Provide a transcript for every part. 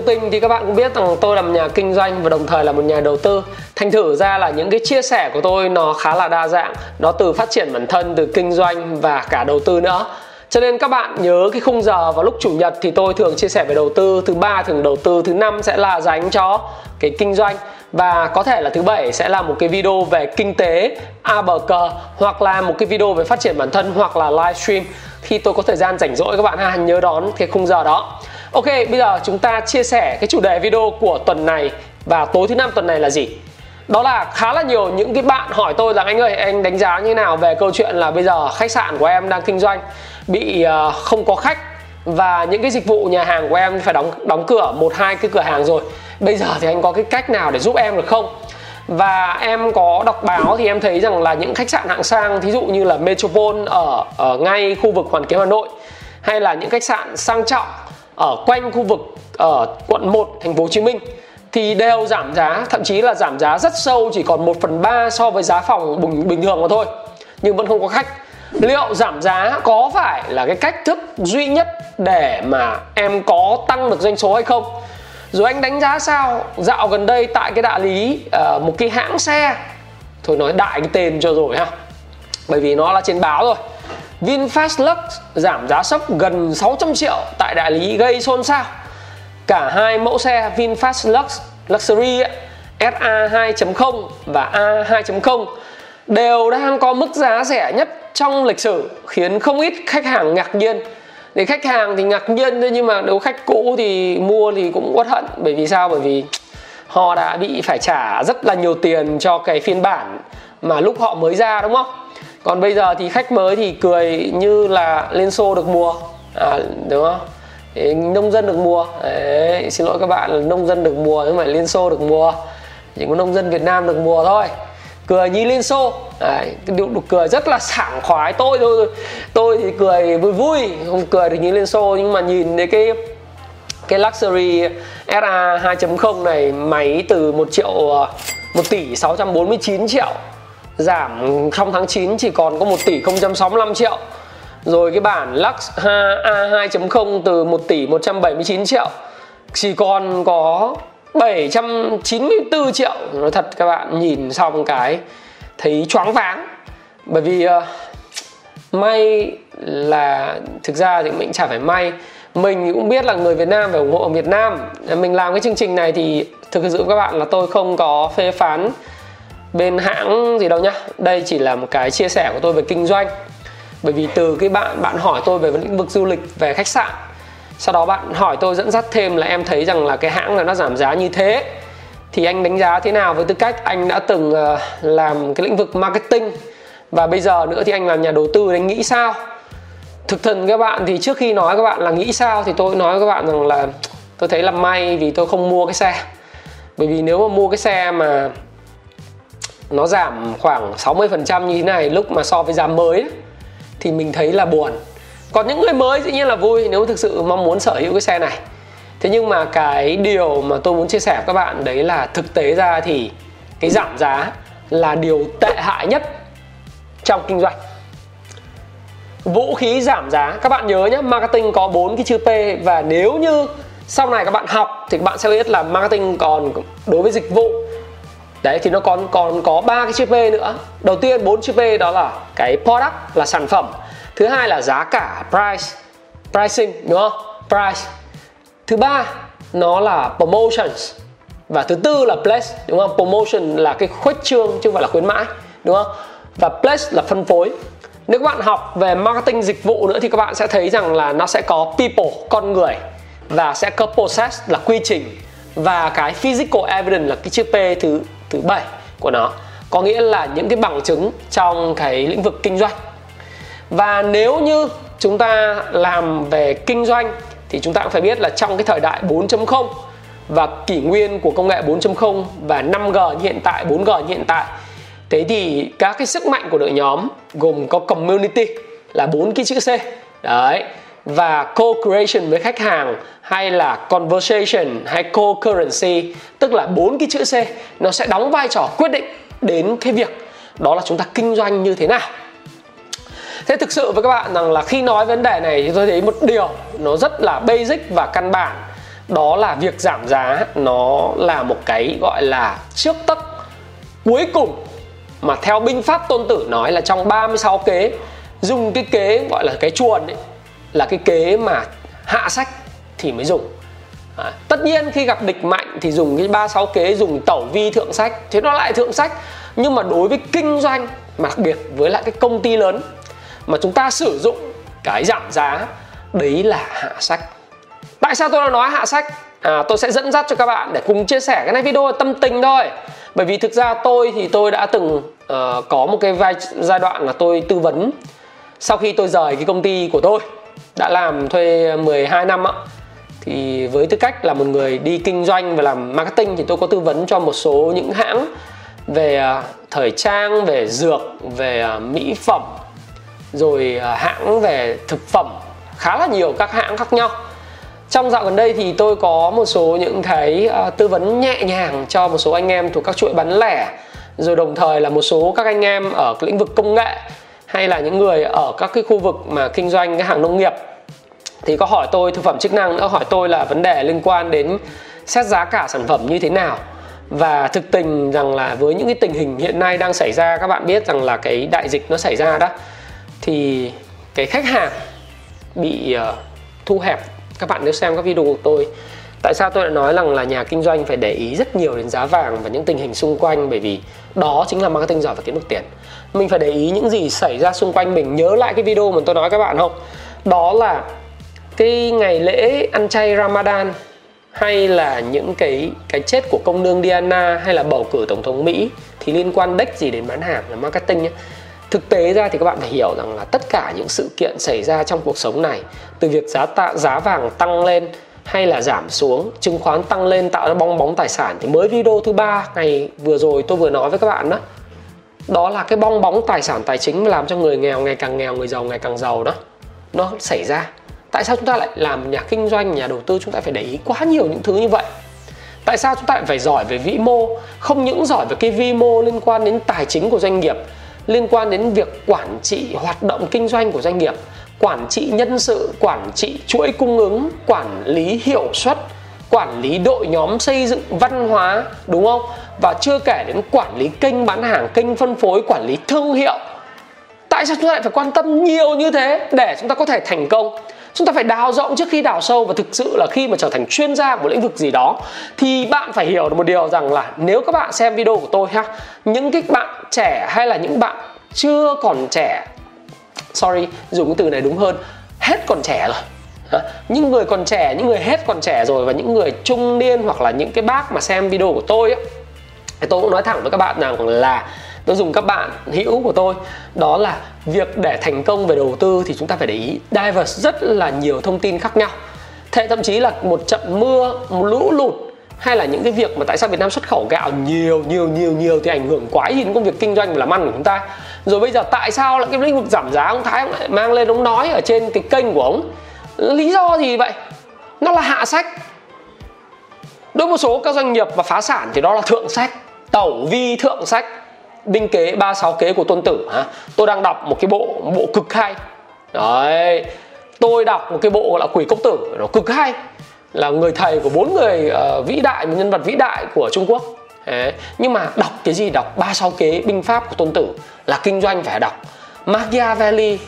Thực Tinh thì các bạn cũng biết rằng tôi là một nhà kinh doanh và đồng thời là một nhà đầu tư. Thành thử ra là những cái chia sẻ của tôi nó khá là đa dạng. Nó từ phát triển bản thân, từ kinh doanh và cả đầu tư nữa. Cho nên các bạn nhớ cái khung giờ vào lúc chủ nhật thì tôi thường chia sẻ về đầu tư. Thứ ba thường đầu tư thứ năm sẽ là dành cho cái kinh doanh. Và có thể là thứ bảy sẽ là một cái video về kinh tế a bờ cờ hoặc là một cái video về phát triển bản thân hoặc là livestream. Khi tôi có thời gian rảnh rỗi các bạn ha nhớ đón cái khung giờ đó. Ok, bây giờ chúng ta chia sẻ cái chủ đề video của tuần này và tối thứ năm tuần này là gì? Đó là khá là nhiều những cái bạn hỏi tôi rằng anh ơi, anh đánh giá như nào về câu chuyện là bây giờ khách sạn của em đang kinh doanh bị ờ, không có khách và những cái dịch vụ nhà hàng của em phải đóng đóng cửa một hai cái cửa hàng rồi. Bây giờ thì anh có cái cách nào để giúp em được không? và em có đọc báo thì em thấy rằng là những khách sạn hạng sang thí dụ như là Metropole ở ở ngay khu vực Hoàn Kiếm Hà Nội hay là những khách sạn sang trọng ở quanh khu vực ở quận 1 thành phố Hồ Chí Minh thì đều giảm giá thậm chí là giảm giá rất sâu chỉ còn 1 phần 3 so với giá phòng bình, bình thường mà thôi nhưng vẫn không có khách. Liệu giảm giá có phải là cái cách thức duy nhất để mà em có tăng được doanh số hay không? Rồi anh đánh giá sao? Dạo gần đây tại cái đại lý uh, một cái hãng xe. Thôi nói đại cái tên cho rồi ha. Bởi vì nó là trên báo rồi. VinFast Lux giảm giá sốc gần 600 triệu tại đại lý gây xôn xao. Cả hai mẫu xe VinFast Lux, Luxury SA 2.0 và A 2.0 đều đang có mức giá rẻ nhất trong lịch sử, khiến không ít khách hàng ngạc nhiên. Để khách hàng thì ngạc nhiên thôi, nhưng mà nếu khách cũ thì mua thì cũng uất hận bởi vì sao? Bởi vì họ đã bị phải trả rất là nhiều tiền cho cái phiên bản mà lúc họ mới ra, đúng không? Còn bây giờ thì khách mới thì cười như là lên xô được mùa. À, đúng không? Để nông dân được mùa. Đấy, xin lỗi các bạn là nông dân được mùa nhưng mà liên xô được mùa. Chỉ có nông dân việt nam được mùa thôi. Cười như liên xô. Đấy, điệu được cười rất là sảng khoái. Tôi thôi tôi thì cười vui vui không cười được như liên xô. Nhưng mà nhìn thấy cái cái luxury SA 2.0 này máy từ 1 triệu 1 tỷ 649 triệu giảm trong tháng 9 chỉ còn có 1 tỷ 065 triệu. Rồi cái bản Lux A2.0 từ 1 tỷ 179 triệu chỉ còn có 794 triệu. Nói thật các bạn nhìn xong cái thấy choáng váng. Bởi vì uh, may là thực ra thì mình chả phải may. Mình cũng biết là người Việt Nam phải ủng hộ Việt Nam. Mình làm cái chương trình này thì thực sự các bạn là tôi không có phê phán bên hãng gì đâu nhá. Đây chỉ là một cái chia sẻ của tôi về kinh doanh. Bởi vì từ cái bạn bạn hỏi tôi về lĩnh vực du lịch, về khách sạn, sau đó bạn hỏi tôi dẫn dắt thêm là em thấy rằng là cái hãng là nó giảm giá như thế, thì anh đánh giá thế nào với tư cách anh đã từng ờ, làm cái lĩnh vực marketing và bây giờ nữa thì anh làm nhà đầu tư anh nghĩ sao? Thực thần các bạn thì trước khi nói các bạn là nghĩ sao thì tôi nói với các bạn rằng là tôi thấy là may vì tôi không mua cái xe. Bởi vì nếu mà mua cái xe mà nó giảm khoảng 60% như thế này lúc mà so với giá mới thì mình thấy là buồn. Còn những người mới dĩ nhiên là vui nếu thực sự mong muốn sở hữu cái xe này. Thế nhưng mà cái điều mà tôi muốn chia sẻ với các bạn đấy là thực tế ra thì cái giảm giá là điều tệ hại nhất trong kinh doanh. Vũ khí giảm giá, các bạn nhớ nhé marketing có bốn cái chữ P và nếu như sau này các bạn học thì các bạn sẽ biết là marketing còn đối với dịch vụ đấy, thì nó còn còn có ba cái chữ P nữa. Đầu tiên, bốn chữ P đó là cái product, là sản phẩm. Thứ hai là giá cả, price, pricing, đúng không? Price. Thứ ba, nó là promotions. Và thứ tư là place đúng không? Promotion là cái khuếch trương chứ không phải là khuyến mãi, đúng không? Và place là phân phối. Nếu các bạn học về marketing dịch vụ nữa thì các bạn sẽ thấy rằng là nó sẽ có people, con người. Và sẽ có process, là quy trình. Và cái physical evidence là cái chữ P thứ thứ bảy của nó có nghĩa là những cái bằng chứng trong cái lĩnh vực kinh doanh và nếu như chúng ta làm về kinh doanh thì chúng ta cũng phải biết là trong cái thời đại 4.0 và kỷ nguyên của công nghệ 4.0 và 5G như hiện tại, 4G như hiện tại. Thế thì các cái sức mạnh của đội nhóm gồm có community là bốn cái chữ C. Đấy. Và co-creation với khách hàng hay là conversation hay co-currency, tức là bốn cái chữ C, nó sẽ đóng vai trò quyết định đến cái việc đó là chúng ta kinh doanh như thế nào. Thế thực sự với các bạn rằng là khi nói vấn đề này thì tôi thấy một điều nó rất là basic và căn bản. Đó là việc giảm giá nó là một cái gọi là trước tấc cuối cùng mà theo binh pháp tôn tử nói là trong 36 kế, dùng cái kế gọi là cái chuồn ấy là cái kế mà hạ sách thì mới dùng. À, tất nhiên khi gặp địch mạnh thì dùng cái ba sáu kế dùng tẩu vi thượng sách. Thế nó lại thượng sách. Nhưng mà đối với kinh doanh mà đặc biệt với lại cái công ty lớn mà chúng ta sử dụng cái giảm giá đấy là hạ sách. Tại sao tôi nói hạ sách? À, tôi sẽ dẫn dắt cho các bạn để cùng chia sẻ cái này video là tâm tình thôi. Bởi vì thực ra tôi thì tôi đã từng uh, có một cái vai giai đoạn là tôi tư vấn sau khi tôi rời cái công ty của tôi đã làm thuê 12 năm á thì với tư cách là một người đi kinh doanh và làm marketing thì tôi có tư vấn cho một số những hãng về à, thời trang, về dược, về à, mỹ phẩm, rồi à, hãng về thực phẩm. Khá là nhiều các hãng khác nhau. Trong dạo gần đây thì tôi có một số những cái tư vấn nhẹ nhàng cho một số anh em thuộc các chuỗi bán lẻ, rồi đồng thời là một số các anh em ở lĩnh vực công nghệ hay là những người ở các cái khu vực mà kinh doanh cái hàng nông nghiệp thì có hỏi tôi thực phẩm chức năng nữa hỏi tôi là vấn đề liên quan đến xét giá cả sản phẩm như thế nào. Và thực tình rằng là với những cái tình hình hiện nay đang xảy ra các bạn biết rằng là cái đại dịch nó xảy ra đó thì cái khách hàng bị uh, thu hẹp. Các bạn nếu xem các video của tôi tại sao tôi đã nói rằng là nhà kinh doanh phải để ý rất nhiều đến giá vàng và những tình hình xung quanh? Bởi vì đó chính là marketing giỏi và kiếm được tiền. Mình phải để ý những gì xảy ra xung quanh mình. Nhớ lại cái video mà tôi nói các bạn không? Đó là cái ngày lễ ăn chay Ramadan hay là những cái cái chết của công nương Diana hay là bầu cử tổng thống Mỹ thì liên quan đếch gì đến bán hàng là marketing nhé. Thực tế ra thì các bạn phải hiểu rằng là tất cả những sự kiện xảy ra trong cuộc sống này từ việc giá tạ, giá vàng tăng lên hay là giảm xuống, chứng khoán tăng lên tạo ra bong bóng tài sản thì mới video thứ ba ngày vừa rồi tôi vừa nói với các bạn đó. Đó là cái bong bóng tài sản tài chính làm cho người nghèo ngày càng nghèo, người giàu ngày càng giàu đó. Nó xảy ra tại sao chúng ta lại làm nhà kinh doanh nhà đầu tư chúng ta phải để ý quá nhiều những thứ như vậy tại sao chúng ta lại phải giỏi về vĩ mô không những giỏi về cái vi mô liên quan đến tài chính của doanh nghiệp liên quan đến việc quản trị hoạt động kinh doanh của doanh nghiệp quản trị nhân sự, quản trị chuỗi cung ứng, quản lý hiệu suất, quản lý đội nhóm xây dựng văn hóa, đúng không? Và chưa kể đến quản lý kênh bán hàng, kênh phân phối, quản lý thương hiệu. Tại sao chúng ta lại phải quan tâm nhiều như thế để chúng ta có thể thành công? Chúng ta phải đào rộng trước khi đào sâu và thực sự là khi mà trở thành chuyên gia của lĩnh vực gì đó, thì bạn phải hiểu được một điều rằng là nếu các bạn xem video của tôi ha, những cái bạn trẻ hay là những bạn chưa còn trẻ sorry dùng cái từ này đúng hơn hết còn trẻ rồi. Những người còn trẻ những người hết còn trẻ rồi và những người trung niên hoặc là những cái bác mà xem video của tôi ấy, thì tôi cũng nói thẳng với các bạn rằng là tôi dùng các bạn hữu của tôi đó là việc để thành công về đầu tư thì chúng ta phải để ý diverse rất là nhiều thông tin khác nhau. Thế thậm chí là một trận mưa một lũ lụt hay là những cái việc mà tại sao Việt Nam xuất khẩu gạo nhiều nhiều nhiều nhiều thì ảnh hưởng quá gì đến công việc kinh doanh và làm ăn của chúng ta rồi bây giờ tại sao lại cái lĩnh vực giảm giá ông Thái ông lại mang lên ông nói ở trên cái kênh của ông? Lý do gì vậy? Nó là hạ sách. Đối một số các doanh nghiệp và phá sản thì đó là thượng sách tẩu vi thượng sách binh kế 36 kế của tôn tử hả? tôi đang đọc một cái bộ một bộ cực hay. Đấy tôi đọc một cái bộ gọi là quỷ cốc tử nó cực hay. Là người thầy của bốn người uh, vĩ đại một nhân vật vĩ đại của Trung Quốc đấy. nhưng mà đọc cái gì đọc? 36 kế binh pháp của tôn tử là kinh doanh phải đọc. Machiavelli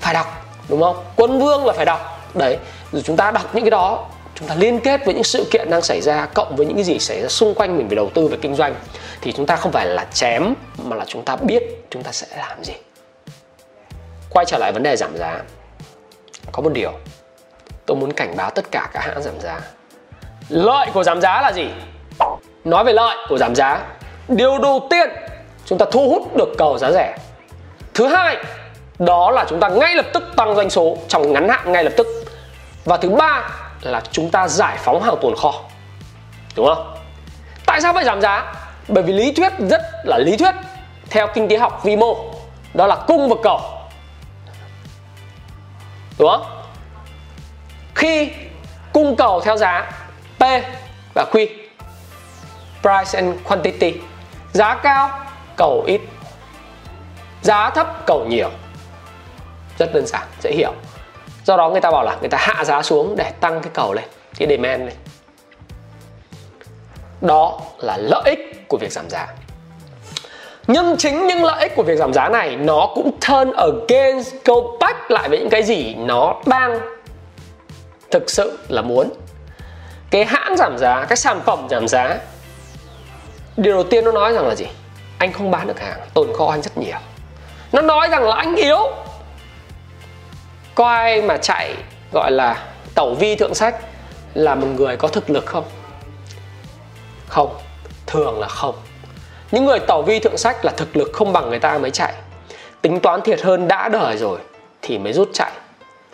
phải đọc, đúng không? Quân vương là phải đọc. Đấy, rồi chúng ta đọc những cái đó, chúng ta liên kết với những sự kiện đang xảy ra, cộng với những cái gì xảy ra xung quanh mình về đầu tư và kinh doanh, thì chúng ta không phải là chém, mà là chúng ta biết chúng ta sẽ làm gì. Quay trở lại vấn đề giảm giá. Có một điều, tôi muốn cảnh báo tất cả các hãng giảm giá. Lợi của giảm giá là gì? Nói về lợi của giảm giá, điều đầu tiên chúng ta thu hút được cầu giá rẻ. Thứ hai, đó là chúng ta ngay lập tức tăng doanh số trong ngắn hạn ngay lập tức. Và thứ ba là chúng ta giải phóng hàng tồn kho. Đúng không? Tại sao phải giảm giá? Bởi vì lý thuyết rất là lý thuyết theo kinh tế học vi mô, đó là cung và cầu. Đúng không? Khi cung cầu theo giá P và Q price and quantity. Giá cao, cầu ít. Giá thấp, cầu nhiều. Rất đơn giản, dễ hiểu. Do đó người ta bảo là người ta hạ giá xuống để tăng cái cầu lên, cái demand lên. Đó là lợi ích của việc giảm giá. Nhưng chính những lợi ích của việc giảm giá này, nó cũng turn against, go back lại với những cái gì nó đang thực sự là muốn. Cái hãng giảm giá, cái sản phẩm giảm giá điều đầu tiên nó nói rằng là gì? Anh không bán được hàng, tồn kho anh rất nhiều. Nó nói rằng là anh yếu. Có ai mà chạy, gọi là, tẩu vi thượng sách là một người có thực lực không? Không, thường là không. Những người tẩu vi thượng sách là thực lực không bằng người ta mới chạy. Tính toán thiệt hơn đã đời rồi thì mới rút chạy.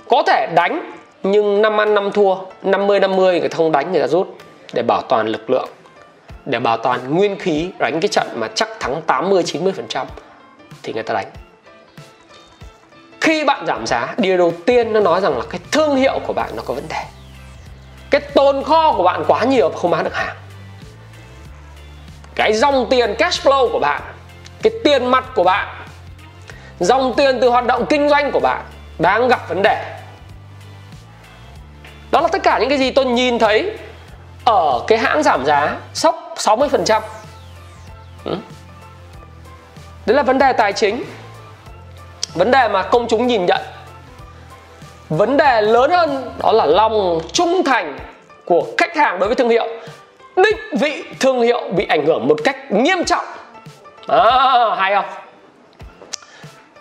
Có thể đánh, nhưng năm ăn năm thua 50 50 người ta không đánh người ta rút để bảo toàn lực lượng để bảo toàn nguyên khí đánh cái trận mà chắc thắng 80 90 phần trăm thì người ta đánh. Khi bạn giảm giá, điều đầu tiên nó nói rằng là cái thương hiệu của bạn nó có vấn đề. Cái tồn kho của bạn quá nhiều và không bán được hàng. Cái dòng tiền cash flow của bạn, cái tiền mặt của bạn, dòng tiền từ hoạt động kinh doanh của bạn đang gặp vấn đề. Đó là tất cả những cái gì tôi nhìn thấy ở cái hãng giảm giá sốc 60% ừ. đấy là vấn đề tài chính. Vấn đề mà công chúng nhìn nhận. Vấn đề lớn hơn đó là lòng trung thành của khách hàng đối với thương hiệu. Định vị thương hiệu bị ảnh hưởng một cách nghiêm trọng. À, hay không?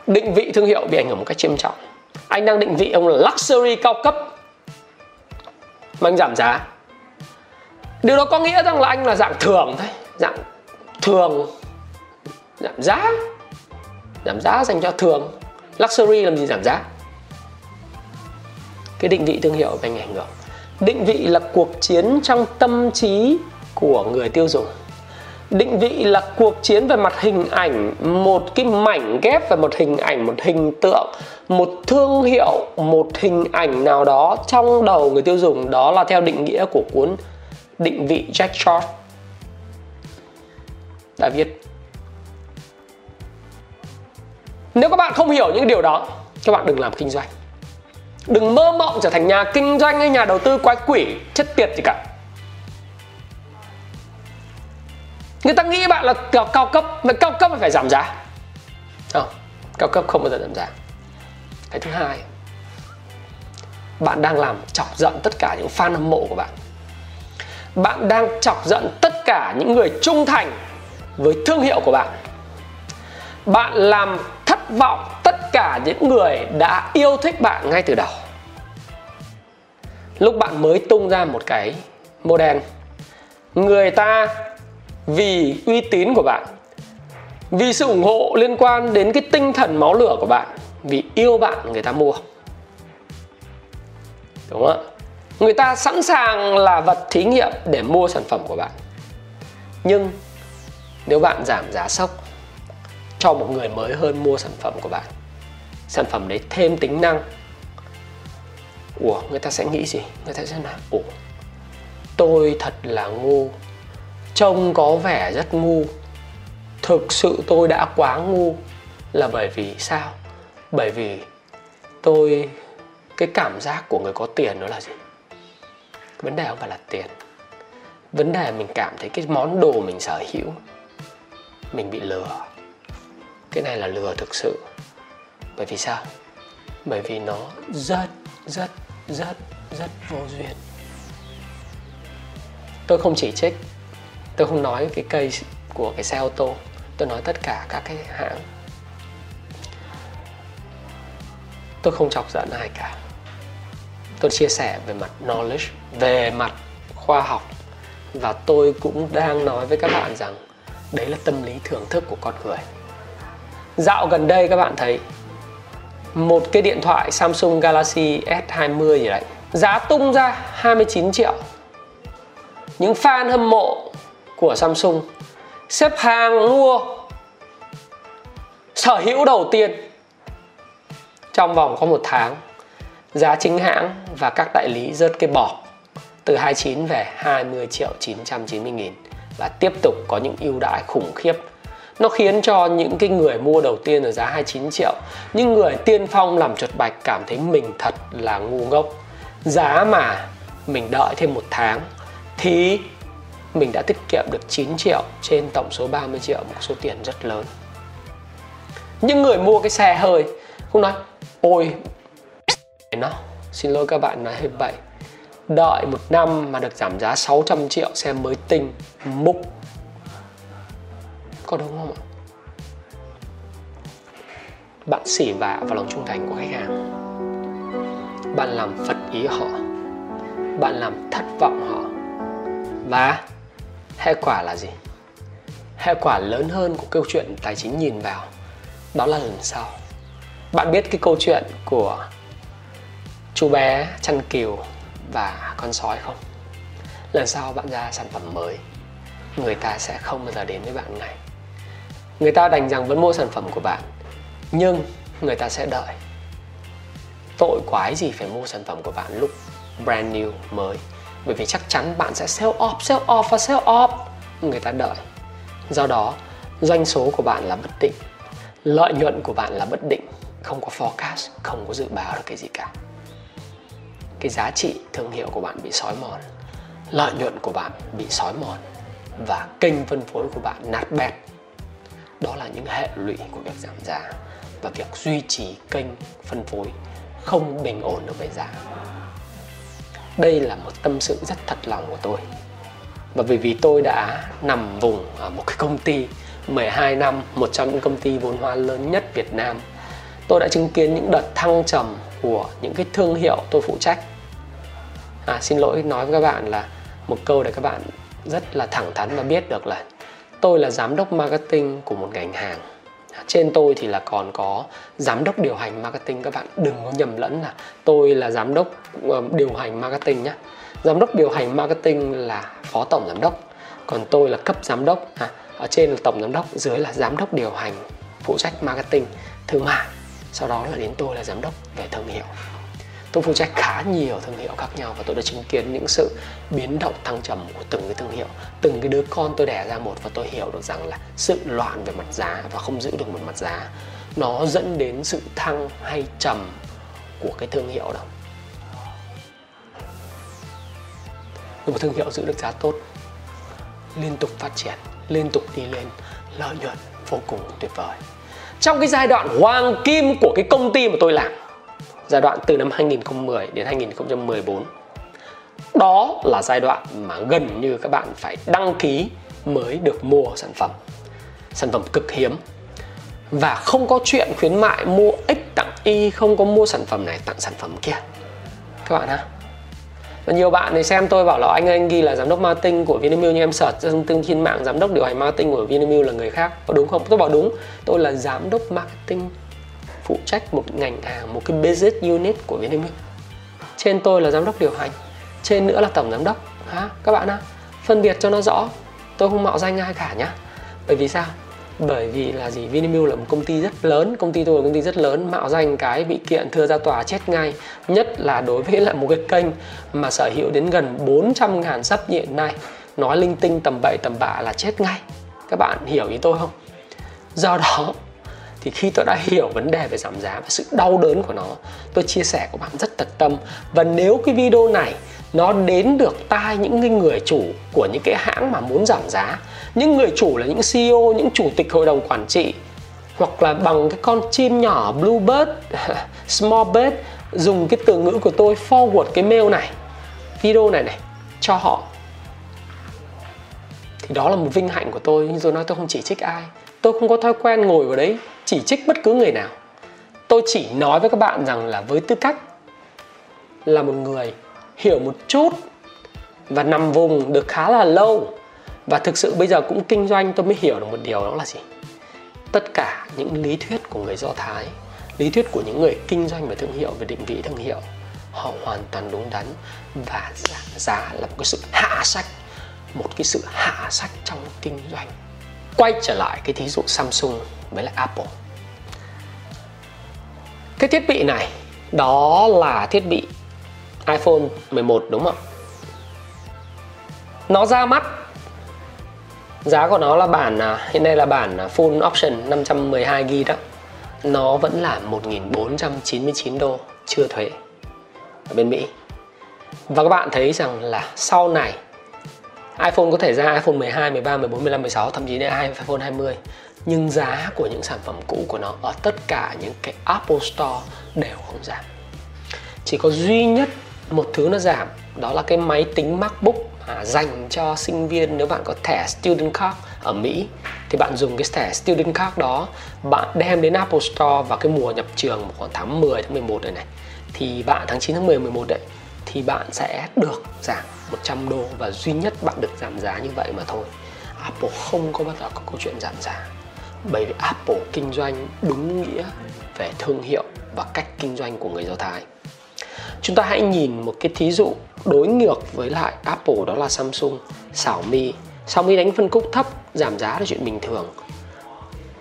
Định vị thương hiệu bị ảnh hưởng một cách nghiêm trọng. Anh đang định vị ông là luxury cao cấp. Mà anh giảm giá điều đó có nghĩa rằng là anh là dạng thường thôi dạng thường giảm giá giảm giá dành cho thường luxury làm gì giảm giá. Cái định vị thương hiệu anh ảnh hưởng. Định vị là cuộc chiến trong tâm trí của người tiêu dùng. Định vị là cuộc chiến về mặt hình ảnh, một cái mảnh ghép về một hình ảnh, một hình tượng, một thương hiệu, một hình ảnh nào đó trong đầu người tiêu dùng. Đó là theo định nghĩa của cuốn định vị Jack Short. Đã viết nếu các bạn không hiểu những điều đó các bạn đừng làm kinh doanh. Đừng mơ mộng trở thành nhà kinh doanh hay nhà đầu tư quái quỷ chất tiệt gì cả. Người ta nghĩ bạn là cao, cao cấp mà cao cấp phải giảm giá. Không cao cấp không bao giờ giảm giá. Cái thứ hai bạn đang làm chọc giận tất cả những fan hâm mộ của bạn bạn đang chọc giận tất cả những người trung thành với thương hiệu của bạn. Bạn làm thất vọng tất cả những người đã yêu thích bạn ngay từ đầu. Lúc bạn mới tung ra một cái model, người ta vì uy tín của bạn, vì sự ủng hộ liên quan đến cái tinh thần máu lửa của bạn, vì yêu bạn người ta mua. Đúng không ạ? Người ta sẵn sàng là vật thí nghiệm để mua sản phẩm của bạn. Nhưng nếu bạn giảm giá sốc cho một người mới hơn mua sản phẩm của bạn, sản phẩm đấy thêm tính năng, ủa, người ta sẽ nghĩ gì? Người ta sẽ nói, ủa, tôi thật là ngu, trông có vẻ rất ngu, thực sự tôi đã quá ngu là bởi vì sao? Bởi vì tôi, cái cảm giác của người có tiền đó là gì? Vấn đề không phải là tiền. Vấn đề mình cảm thấy cái món đồ mình sở hữu, mình bị lừa. Cái này là lừa thực sự. Bởi vì sao? Bởi vì nó rất rất rất rất vô duyên. Tôi không chỉ trích, tôi không nói cái cây của cái xe ô tô, tôi nói tất cả các cái hãng. Tôi không chọc giận ai cả. Tôi chia sẻ về mặt knowledge về mặt khoa học. Và tôi cũng đang nói với các bạn rằng đấy là tâm lý thưởng thức của con người. Dạo gần đây các bạn thấy một cái điện thoại Samsung Galaxy S20 gì đấy, giá tung ra 29 triệu. Những fan hâm mộ của Samsung xếp hàng mua sở hữu đầu tiên trong vòng có một tháng. Giá chính hãng và các đại lý rớt cái bọt từ 29 về 20 triệu 990 nghìn và tiếp tục có những ưu đãi khủng khiếp. Nó khiến cho những cái người mua đầu tiên ở giá 29 triệu, những người tiên phong làm chuột bạch cảm thấy mình thật là ngu ngốc. Giá mà mình đợi thêm một tháng thì mình đã tiết kiệm được 9 triệu trên tổng số 30 triệu, một số tiền rất lớn. Những người mua cái xe hơi không nói, ôi, nó, xin lỗi các bạn nói hơi bậy đợi một năm mà được giảm giá 600 triệu xe mới tinh múc. Có đúng không ạ? Bạn xỉ vả vào lòng trung thành của khách hàng. Bạn làm phật ý họ. Bạn làm thất vọng họ. Và hệ quả là gì? Hệ quả lớn hơn của câu chuyện tài chính nhìn vào, đó là lần sau. Bạn biết cái câu chuyện của chú bé chăn kiều và con sói không? Lần sau bạn ra sản phẩm mới, người ta sẽ không bao giờ đến với bạn này. người ta đành rằng vẫn mua sản phẩm của bạn, nhưng người ta sẽ đợi. Tội quái gì phải mua sản phẩm của bạn lúc brand new mới? Bởi vì chắc chắn bạn sẽ sell off sell off và sell off. Người ta đợi. Do đó, doanh số của bạn là bất định, lợi nhuận của bạn là bất định, không có forecast, không có dự báo được cái gì cả cái giá trị thương hiệu của bạn bị sói mòn lợi nhuận của bạn bị sói mòn và kênh phân phối của bạn nát bét đó là những hệ lụy của việc giảm giá và việc duy trì kênh phân phối không bình ổn được về giá đây là một tâm sự rất thật lòng của tôi và vì vì tôi đã nằm vùng ở một cái công ty 12 năm, một trong những công ty vốn hóa lớn nhất Việt Nam. Tôi đã chứng kiến những đợt thăng trầm của những cái thương hiệu tôi phụ trách. À, xin lỗi nói với các bạn là một câu để các bạn rất là thẳng thắn và biết được là tôi là giám đốc marketing của một ngành hàng. À, trên tôi thì là còn có giám đốc điều hành marketing. Các bạn đừng có nhầm lẫn là tôi là giám đốc ờ, điều hành marketing nhé giám đốc điều hành marketing là phó tổng giám đốc còn tôi là cấp giám đốc. À, ở trên là tổng giám đốc dưới là giám đốc điều hành phụ trách marketing thương mại. Sau đó là đến tôi là giám đốc về thương hiệu tôi phụ trách khá nhiều thương hiệu khác nhau và tôi đã chứng kiến những sự biến động thăng trầm của từng cái thương hiệu. Từng cái đứa con tôi đẻ ra một và tôi hiểu được rằng là sự loạn về mặt giá và không giữ được một mặt giá, nó dẫn đến sự thăng hay trầm của cái thương hiệu đó. Một thương hiệu giữ được giá tốt, liên tục phát triển, liên tục đi lên, lợi nhuận vô cùng tuyệt vời. Trong cái giai đoạn hoàng kim của cái công ty mà tôi làm giai đoạn từ năm 2010 đến 2014 đó là giai đoạn mà gần như các bạn phải đăng ký mới được mua sản phẩm. Sản phẩm cực hiếm. Và không có chuyện khuyến mại mua x tặng y, không có mua sản phẩm này tặng sản phẩm kia. Các bạn ha. Và nhiều bạn thì xem tôi bảo là anh ơi, anh ghi là giám đốc marketing của Vinamilk, nhưng em search thông tin trên mạng giám đốc điều hành marketing của Vinamilk là người khác. Có đúng không? Tôi bảo đúng. Tôi là giám đốc marketing phụ trách một ngành hàng, một cái business unit của Vinamilk trên tôi là giám đốc điều hành, trên nữa là tổng giám đốc. Ha các bạn ạ, phân biệt cho nó rõ. Tôi không mạo danh ai cả nhá. Bởi vì sao? Bởi vì là gì? Vinamilk là một công ty rất lớn, công ty tôi là công ty rất lớn, mạo danh cái bị kiện thưa ra tòa chết ngay. Nhất là đối với lại một cái kênh mà sở hữu đến gần 400 ngàn sub hiện nay. Nói linh tinh tầm bậy tầm bạ là chết ngay. Các bạn hiểu ý tôi không? Do đó thì khi tôi đã hiểu vấn đề về giảm giá và sự đau đớn của nó, tôi chia sẻ của bạn rất thật tâm. Và nếu cái video này nó đến được tai những người chủ của những cái hãng mà muốn giảm giá, những người chủ là những CEO những chủ tịch hội đồng quản trị, hoặc là bằng cái con chim nhỏ bluebird small bird, dùng cái từ ngữ của tôi, forward cái mail này, video này này, cho họ, thì đó là một vinh hạnh của tôi. Nhưng tôi nói tôi không chỉ trích ai tôi không có thói quen ngồi vào đấy, chỉ trích bất cứ người nào. Tôi chỉ nói với các bạn rằng là với tư cách là một người hiểu một chút và nằm vùng được khá là lâu, và thực sự bây giờ cũng kinh doanh, tôi mới hiểu được một điều đó là gì? Tất cả những lý thuyết của người do thái, lý thuyết của những người kinh doanh về thương hiệu, về định vị thương hiệu, họ hoàn toàn đúng đắn và giảm giá là một cái sự hạ sách, một cái sự hạ sách trong kinh doanh quay trở lại cái thí dụ Samsung với lại Apple. Cái thiết bị này, đó là thiết bị iPhone 11 đúng không nó ra mắt. Giá của nó là bản à, hiện nay là bản à, full option 512 GB đó. Nó vẫn là 1.499 đô, chưa thuế ở bên Mỹ. Và các bạn thấy rằng là sau này iPhone có thể ra iPhone 12, 13, 14, 15, 16 thậm chí đến iPhone 20 nhưng giá của những sản phẩm cũ của nó ở tất cả những cái Apple Store đều không giảm. Chỉ có duy nhất một thứ nó giảm đó là cái máy tính MacBook à, dành cho sinh viên nếu bạn có thẻ student card ở Mỹ. Thì bạn dùng cái thẻ student card đó bạn đem đến Apple Store vào cái mùa nhập trường khoảng tháng 10 tháng 11 này này. Thì bạn tháng 9 tháng 10 11 đấy thì bạn sẽ được giảm. 100 đô và duy nhất bạn được giảm giá như vậy mà thôi. Apple không có bao giờ có câu chuyện giảm giá. Bởi vì Apple kinh doanh đúng nghĩa về thương hiệu và cách kinh doanh của người Do Thái. Chúng ta hãy nhìn một cái thí dụ đối ngược với lại Apple đó là Samsung, Xiaomi. Xiaomi đánh phân khúc thấp giảm giá là chuyện bình thường.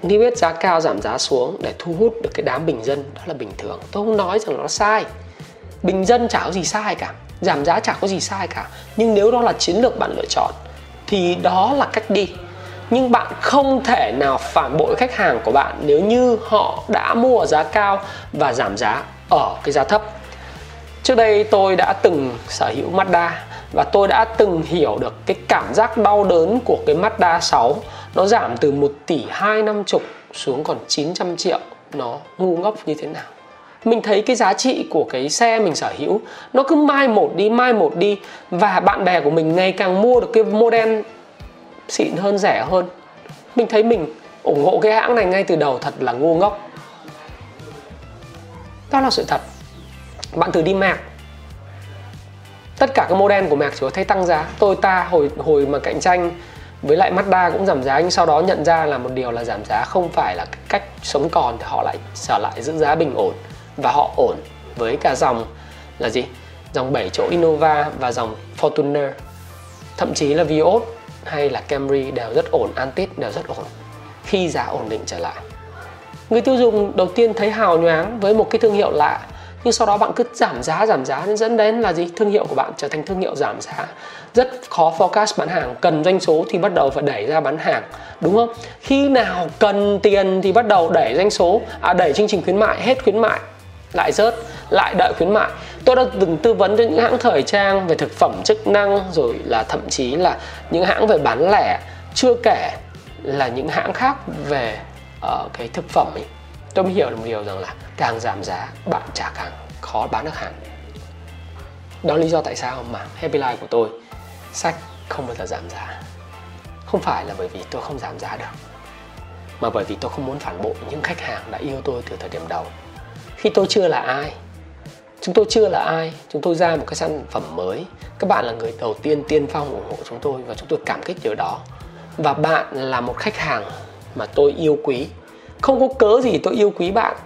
Niêm yết giá cao giảm giá xuống để thu hút được cái đám bình dân đó là bình thường. Tôi không nói rằng nó sai. Bình dân chả có gì sai cả giảm giá chả có gì sai cả. Nhưng nếu đó là chiến lược bạn lựa chọn, thì đó là cách đi. Nhưng bạn không thể nào phản bội khách hàng của bạn nếu như họ đã mua ở giá cao và giảm giá ở cái giá thấp. Trước đây tôi đã từng sở hữu Mazda và tôi đã từng hiểu được cái cảm giác đau đớn của cái Mazda 6 nó giảm từ 1 tỷ 2 năm chục xuống còn 900 triệu. Nó ngu ngốc như thế nào? Mình thấy cái giá trị của cái xe mình sở hữu, nó cứ mai một đi, mai một đi. Và bạn bè của mình ngày càng mua được cái model xịn hơn, rẻ hơn. Mình thấy mình ủng hộ cái hãng này ngay từ đầu thật là ngu ngốc. Đó là sự thật. Bạn thử đi mạc tất cả các model của mạc chỉ có thấy tăng giá. Toyota hồi hồi mà cạnh tranh với lại Mazda cũng giảm giá, nhưng sau đó nhận ra là một điều là giảm giá không phải là cách sống còn thì họ lại trở lại giữ giá bình ổn và họ ổn với cả dòng là gì? Dòng 7 chỗ Innova và dòng Fortuner. Thậm chí là Vios hay là Camry đều rất ổn Antis đều rất ổn khi giá ổn định trở lại. Người tiêu dùng đầu tiên thấy hào nhoáng với một cái thương hiệu lạ, nhưng sau đó bạn cứ giảm giá giảm giá nên dẫn đến là gì? Thương hiệu của bạn trở thành thương hiệu giảm giá. Rất khó forecast bán hàng, cần doanh số thì bắt đầu phải đẩy ra bán hàng, đúng không? Khi nào cần tiền thì bắt đầu đẩy doanh số à đẩy chương trình khuyến mại, hết khuyến mại lại rớt lại đợi khuyến mại. Tôi đã từng tư vấn cho những hãng thời trang về thực phẩm chức năng rồi là thậm chí là những hãng về bán lẻ. Chưa kể là những hãng khác về uh, cái thực phẩm ấy. Tôi mới hiểu được một điều rằng là càng giảm giá bạn chả càng khó bán được hàng. Đó là lý do tại sao mà Happy Life của tôi sách không bao giờ giảm giá. Không phải là bởi vì tôi không giảm giá được mà bởi vì tôi không muốn phản bội những khách hàng đã yêu tôi từ thời điểm đầu khi tôi chưa là ai, chúng tôi chưa là ai, chúng tôi ra một cái sản phẩm mới. Các bạn là người đầu tiên tiên phong ủng hộ chúng tôi và chúng tôi cảm kích điều đó. Và bạn là một khách hàng mà tôi yêu quý. Không có cớ gì tôi yêu quý bạn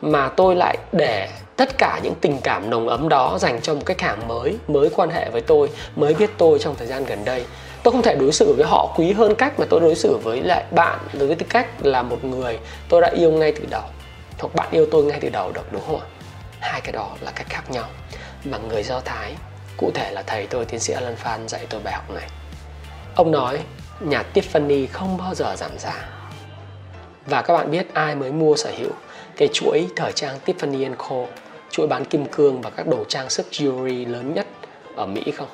mà tôi lại để tất cả những tình cảm nồng ấm đó dành cho một khách hàng mới mới quan hệ với tôi, mới biết tôi trong thời gian gần đây. Tôi không thể đối xử với họ quý hơn cách mà tôi đối xử với lại bạn với tư cách là một người tôi đã yêu ngay từ đầu hoặc bạn yêu tôi ngay từ đầu được, đúng không ạ? Hai cái đó là cách khác nhau. Mà người do thái, cụ thể là thầy tôi, tiến sĩ alan phan dạy tôi bài học này. Ông nói, nhà tiffany không bao giờ giảm giá. Và các bạn biết ai mới mua sở hữu cái chuỗi thời trang Tiffany Co, chuỗi bán kim cương và các đồ trang sức jewelry lớn nhất ở Mỹ không?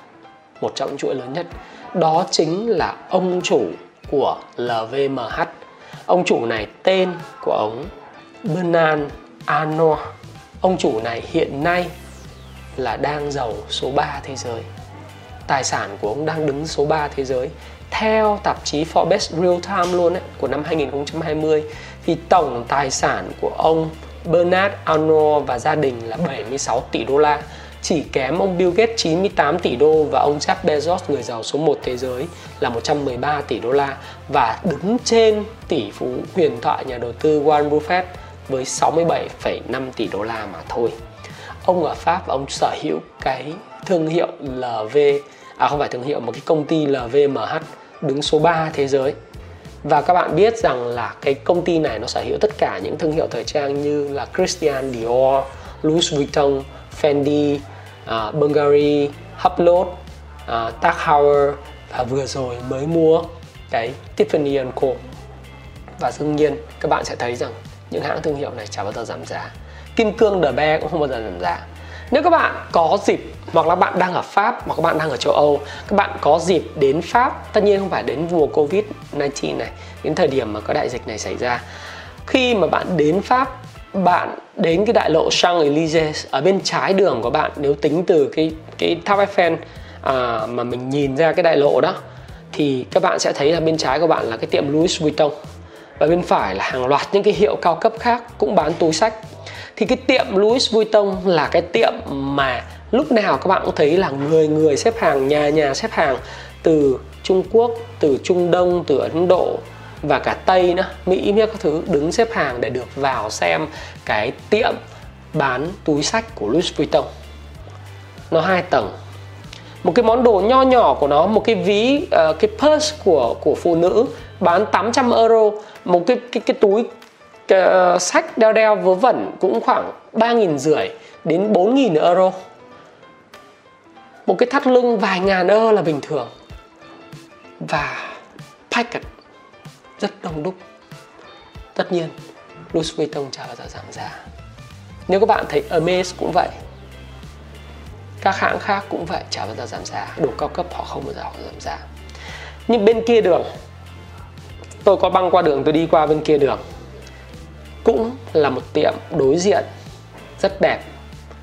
Một trong những chuỗi lớn nhất. Đó chính là ông chủ của LVMH. Ông chủ này tên của ông Bernard Arnault. Ông chủ này hiện nay là đang giàu số 3 thế giới. Tài sản của ông đang đứng số 3 thế giới theo tạp chí Forbes Real Time luôn ấy, của năm 2020 thì tổng tài sản của ông Bernard Arnault và gia đình là 76 tỷ đô la chỉ kém ông Bill Gates 98 tỷ đô và ông Jeff Bezos người giàu số 1 thế giới là 113 tỷ đô la và đứng trên tỷ phú huyền thoại nhà đầu tư Warren Buffett với 67,5 tỷ đô la mà thôi. ông ở Pháp và ông sở hữu cái thương hiệu LV à không phải thương hiệu mà cái công ty LVMH đứng số 3 thế giới và các bạn biết rằng là cái công ty này nó sở hữu tất cả những thương hiệu thời trang như là Christian Dior, Louis Vuitton, Fendi, à, uh, Bulgari, Hublot, à, uh, Tag Heuer và vừa rồi mới mua cái Tiffany Co và đương nhiên các bạn sẽ thấy rằng những hãng thương hiệu này chả bao giờ giảm giá. Kim cương đờ be cũng không bao giờ giảm giá. Nếu các bạn có dịp hoặc là bạn đang ở Pháp hoặc các bạn đang ở châu Âu các bạn có dịp đến Pháp tất nhiên không phải đến mùa Covid 19 này đến thời điểm mà có đại dịch này xảy ra. Khi mà bạn đến Pháp bạn đến cái đại lộ Champs-Élysées ở bên trái đường của bạn nếu tính từ cái cái tháp Eiffel à, mà mình nhìn ra cái đại lộ đó thì các bạn sẽ thấy là bên trái của bạn là cái tiệm Louis Vuitton và bên phải là hàng loạt những cái hiệu cao cấp khác cũng bán túi sách. Thì cái tiệm Louis Vuitton là cái tiệm mà lúc nào các bạn cũng thấy là người người xếp hàng nhà nhà xếp hàng từ Trung Quốc từ Trung Đông từ Ấn Độ và cả Tây nữa Mỹ các thứ đứng xếp hàng để được vào xem cái tiệm bán túi sách của Louis Vuitton. Nó hai tầng. Một cái món đồ nho nhỏ của nó một cái ví uh, cái purse của của phụ nữ bán 800 euro một cái cái cái túi cái, uh, sách đeo đeo vớ vẩn cũng khoảng ba nghìn rưỡi đến bốn nghìn euro. Một cái thắt lưng vài ngàn euro là bình thường. Và packet rất đông đúc. Tất nhiên Louis Vuitton chả bao giờ giảm giá. Nếu các bạn thấy Hermes cũng vậy các hãng khác cũng vậy chả bao giờ giảm giá. Đồ cao cấp họ không bao giờ họ giảm giá. Nhưng bên kia đường tôi có băng qua đường, tôi đi qua bên kia đường. Cũng là một tiệm đối diện, rất đẹp.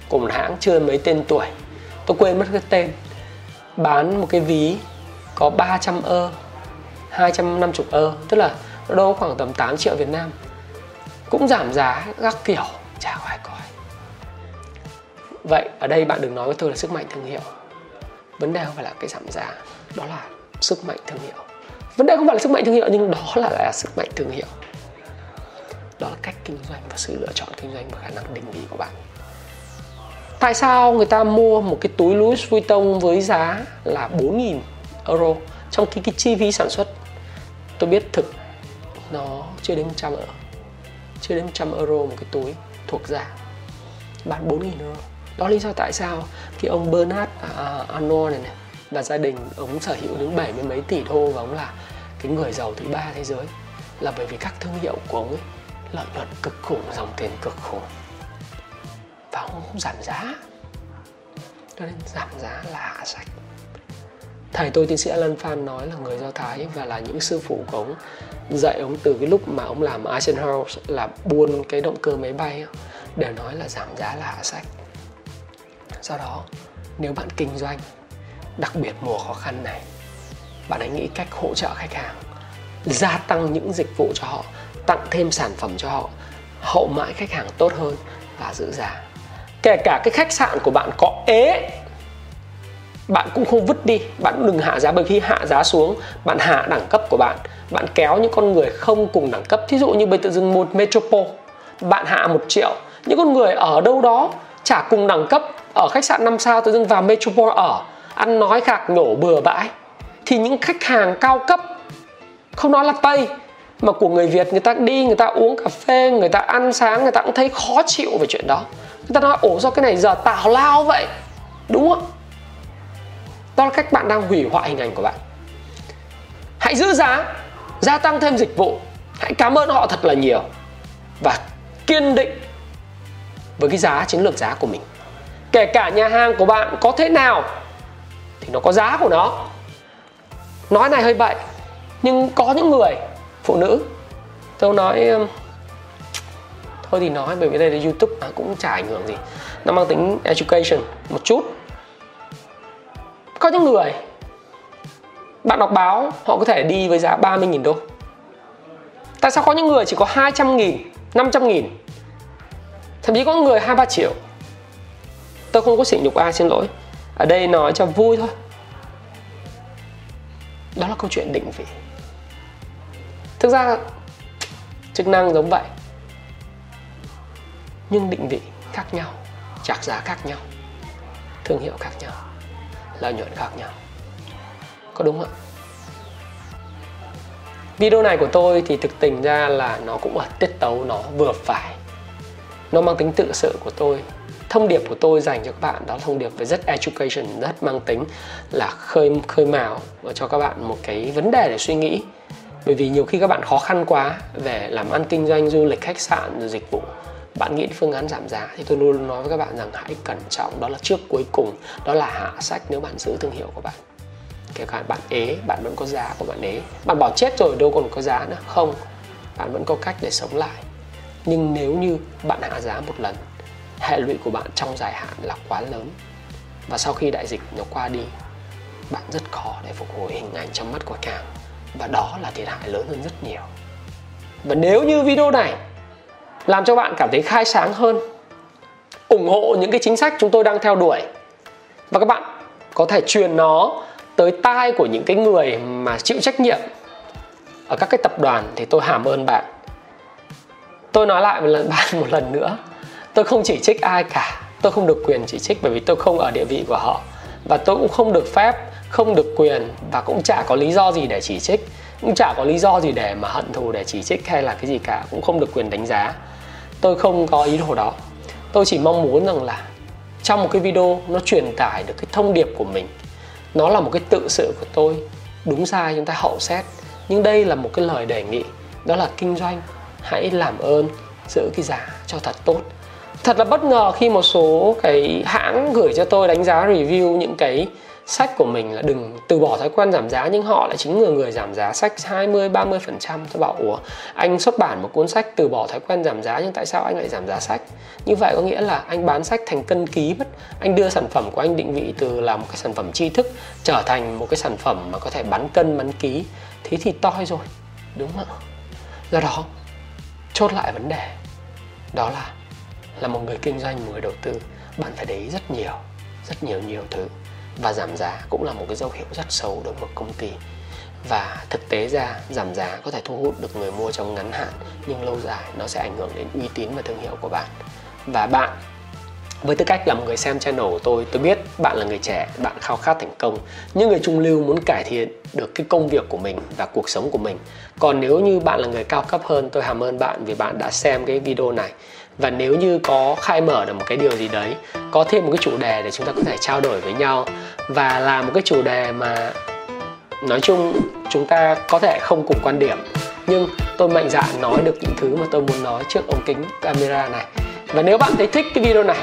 Của một hãng chưa mấy tên tuổi. Tôi quên mất cái tên. Bán một cái ví có 300 ơ 250 ơ, tức là nó đâu khoảng tầm 8 triệu Việt Nam. Cũng giảm giá các kiểu. Chả có ai coi. Vậy ở đây bạn đừng nói với tôi là sức mạnh thương hiệu. Vấn đề không phải là cái giảm giá, đó là sức mạnh thương hiệu vấn đề không phải là sức mạnh thương hiệu nhưng đó là, là sức mạnh thương hiệu. Đó là cách kinh doanh và sự lựa chọn kinh doanh và khả năng định vị của bạn. Tại sao người ta mua một cái túi Louis Vuitton với giá là 4.000 euro trong khi cái chi phí sản xuất? Tôi biết thực nó chưa đến 100 euro chưa đến 100 euro một cái túi thuộc giá bán 4.000 euro. Đó là lý do tại sao cái ông Bernard uh, Arnault này, này và gia đình, ông sở hữu đến bảy mươi mấy tỷ đô và ông là cái người giàu thứ ba thế giới, là bởi vì các thương hiệu của ông ấy lợi nhuận cực khủng, dòng tiền cực khủng. Và ông không giảm giá. Cho nên giảm giá là hạ sách. Thầy tôi, tiến sĩ Alan Phan nói là người Do Thái và là những sư phụ của ông, dạy ông từ cái lúc mà ông làm Eisenhower, là buôn cái động cơ máy bay đều nói là giảm giá là hạ sách. Do đó, nếu bạn kinh doanh đặc biệt mùa khó khăn này, bạn hãy nghĩ cách hỗ trợ khách hàng, gia tăng những dịch vụ cho họ, tặng thêm sản phẩm cho họ, hậu mãi khách hàng tốt hơn và giữ giá. Kể cả cái khách sạn của bạn có ế, bạn cũng không vứt đi, bạn cũng đừng hạ giá, bởi khi hạ giá xuống, bạn hạ đẳng cấp của bạn bạn kéo những con người không cùng đẳng cấp. Thí dụ như bây tự dưng một metropole, bạn hạ một triệu, những con người ở đâu đó chả cùng đẳng cấp, ở khách sạn 5 sao tự dưng vào metropole ở ăn nói khạc nhổ bừa bãi, thì những khách hàng cao cấp, không nói là tây, mà của người việt người ta đi, người ta uống cà phê, người ta ăn sáng, người ta cũng thấy khó chịu về chuyện đó. Người ta nói ổ do cái này giờ tào lao vậy? Đúng không? Đó là cách bạn đang hủy hoại hình ảnh của bạn. Hãy giữ giá, gia tăng thêm dịch vụ. Hãy cảm ơn họ thật là nhiều và kiên định với cái giá, chiến lược giá của mình. Kể cả nhà hàng của bạn có thế nào thì nó có giá của nó. Nói này hơi bậy nhưng có những người phụ nữ tôi nói um, thôi thì nói bởi vì đây là youtube mà cũng chả ảnh hưởng gì. Nó mang tính education một chút. Có những người bạn đọc báo họ có thể đi với giá 30.000 đô. Tại sao có những người chỉ có 200 nghìn, 500 nghìn? Thậm chí có người 2-3 triệu. Tôi không có sỉ nhục ai xin lỗi ở đây nói cho vui thôi. Đó là câu chuyện định vị. Thực ra, chức năng giống vậy. Nhưng định vị khác nhau chạc giá khác nhau, thương hiệu khác nhau, lợi nhuận khác nhau. Có đúng không video này của tôi thì thực tình ra là nó cũng ở tiết tấu nó vừa phải. Nó mang tính tự sự của tôi thông điệp của tôi dành cho các bạn, đó là thông điệp về rất education, rất mang tính là khơi khơi mào và cho các bạn một cái vấn đề để suy nghĩ. Bởi vì nhiều khi các bạn khó khăn quá về làm ăn kinh doanh, du lịch, khách sạn, rồi dịch vụ, bạn nghĩ phương án giảm giá thì tôi luôn nói với các bạn rằng hãy cẩn trọng, đó là trước cuối cùng, đó là hạ sách nếu bạn giữ thương hiệu của bạn. Kể cả bạn ế, bạn vẫn có giá của bạn ế. Bạn bảo chết rồi đâu còn có giá nữa. Không, bạn vẫn có cách để sống lại. Nhưng nếu như bạn hạ giá một lần hệ lụy của bạn trong dài hạn là quá lớn. Và sau khi đại dịch nó qua đi, bạn rất khó để phục hồi hình ảnh trong mắt của càng. Và đó là thiệt hại lớn hơn rất nhiều. Và nếu như video này làm cho bạn cảm thấy khai sáng hơn, ủng hộ những cái chính sách chúng tôi đang theo đuổi, và các bạn có thể truyền nó tới tai của những cái người mà chịu trách nhiệm ở các cái tập đoàn, thì tôi hàm ơn bạn. Tôi nói lại một lần, bạn một lần nữa tôi không chỉ trích ai cả. Tôi không được quyền chỉ trích bởi vì tôi không ở địa vị của họ. Và tôi cũng không được phép, không được quyền và cũng chả có lý do gì để chỉ trích. Cũng chả có lý do gì để mà hận thù để chỉ trích hay là cái gì cả. Cũng không được quyền đánh giá. Tôi không có ý đồ đó. Tôi chỉ mong muốn rằng là trong một cái video nó truyền tải được cái thông điệp của mình. Nó là một cái tự sự của tôi. Đúng sai, chúng ta hậu xét. Nhưng đây là một cái lời đề nghị. Đó là kinh doanh. Hãy làm ơn, giữ cái giá cho thật tốt thật là bất ngờ khi một số cái hãng gửi cho tôi đánh giá review những cái sách của mình là đừng từ bỏ thói quen giảm giá, nhưng họ lại chính người người giảm giá sách 20 30 phần trăm. Tôi bảo, ủa, anh xuất bản một cuốn sách từ bỏ thói quen giảm giá, nhưng tại sao anh lại giảm giá sách? Như vậy có nghĩa là anh bán sách thành cân ký mất. Anh đưa sản phẩm của anh định vị từ là một cái sản phẩm tri thức trở thành một cái sản phẩm mà có thể bán cân, bán ký. Thế thì toi rồi, đúng không do đó, chốt lại vấn đề. Đó là là một người kinh doanh, một người đầu tư. Bạn phải để ý rất nhiều rất nhiều nhiều thứ. Và giảm giá cũng là một cái dấu hiệu rất xấu đối với một công ty. Và thực tế ra, giảm giá có thể thu hút được người mua trong ngắn hạn, nhưng lâu dài nó sẽ ảnh hưởng đến uy tín và thương hiệu của bạn. Và bạn, với tư cách là một người xem channel của tôi tôi biết bạn là người trẻ, bạn khao khát thành công. Những người trung lưu muốn cải thiện được cái công việc của mình và cuộc sống của mình. Còn nếu như bạn là người cao cấp hơn, tôi hàm ơn bạn vì bạn đã xem cái video này và nếu như có khai mở được một cái điều gì đấy, có thêm một cái chủ đề để chúng ta có thể trao đổi với nhau và làm một cái chủ đề mà, nói chung, chúng ta có thể không cùng quan điểm. Nhưng tôi mạnh dạn nói được những thứ mà tôi muốn nói trước ống kính camera này. Và nếu bạn thấy thích cái video này,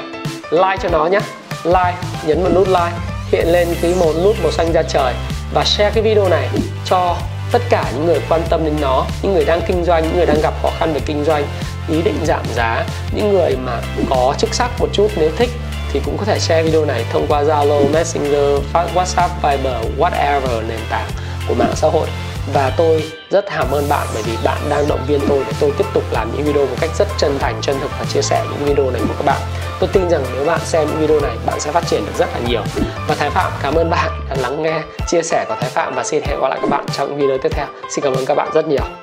like cho nó nhé. Like, nhấn vào nút like, hiện lên cái một nút màu xanh ra trời và share cái video này cho tất cả những người quan tâm đến nó, những người đang kinh doanh, những người đang gặp khó khăn về kinh doanh ý định giảm giá những người mà có chức sắc một chút nếu thích thì cũng có thể share video này thông qua Zalo, Messenger, WhatsApp, Viber, whatever nền tảng của mạng xã hội và tôi rất cảm ơn bạn bởi vì bạn đang động viên tôi để tôi tiếp tục làm những video một cách rất chân thành, chân thực và chia sẻ những video này với các bạn. Tôi tin rằng nếu bạn xem những video này, bạn sẽ phát triển được rất là nhiều. Và Thái Phạm cảm ơn bạn đã lắng nghe chia sẻ của Thái Phạm và xin hẹn gặp lại các bạn trong những video tiếp theo. Xin cảm ơn các bạn rất nhiều.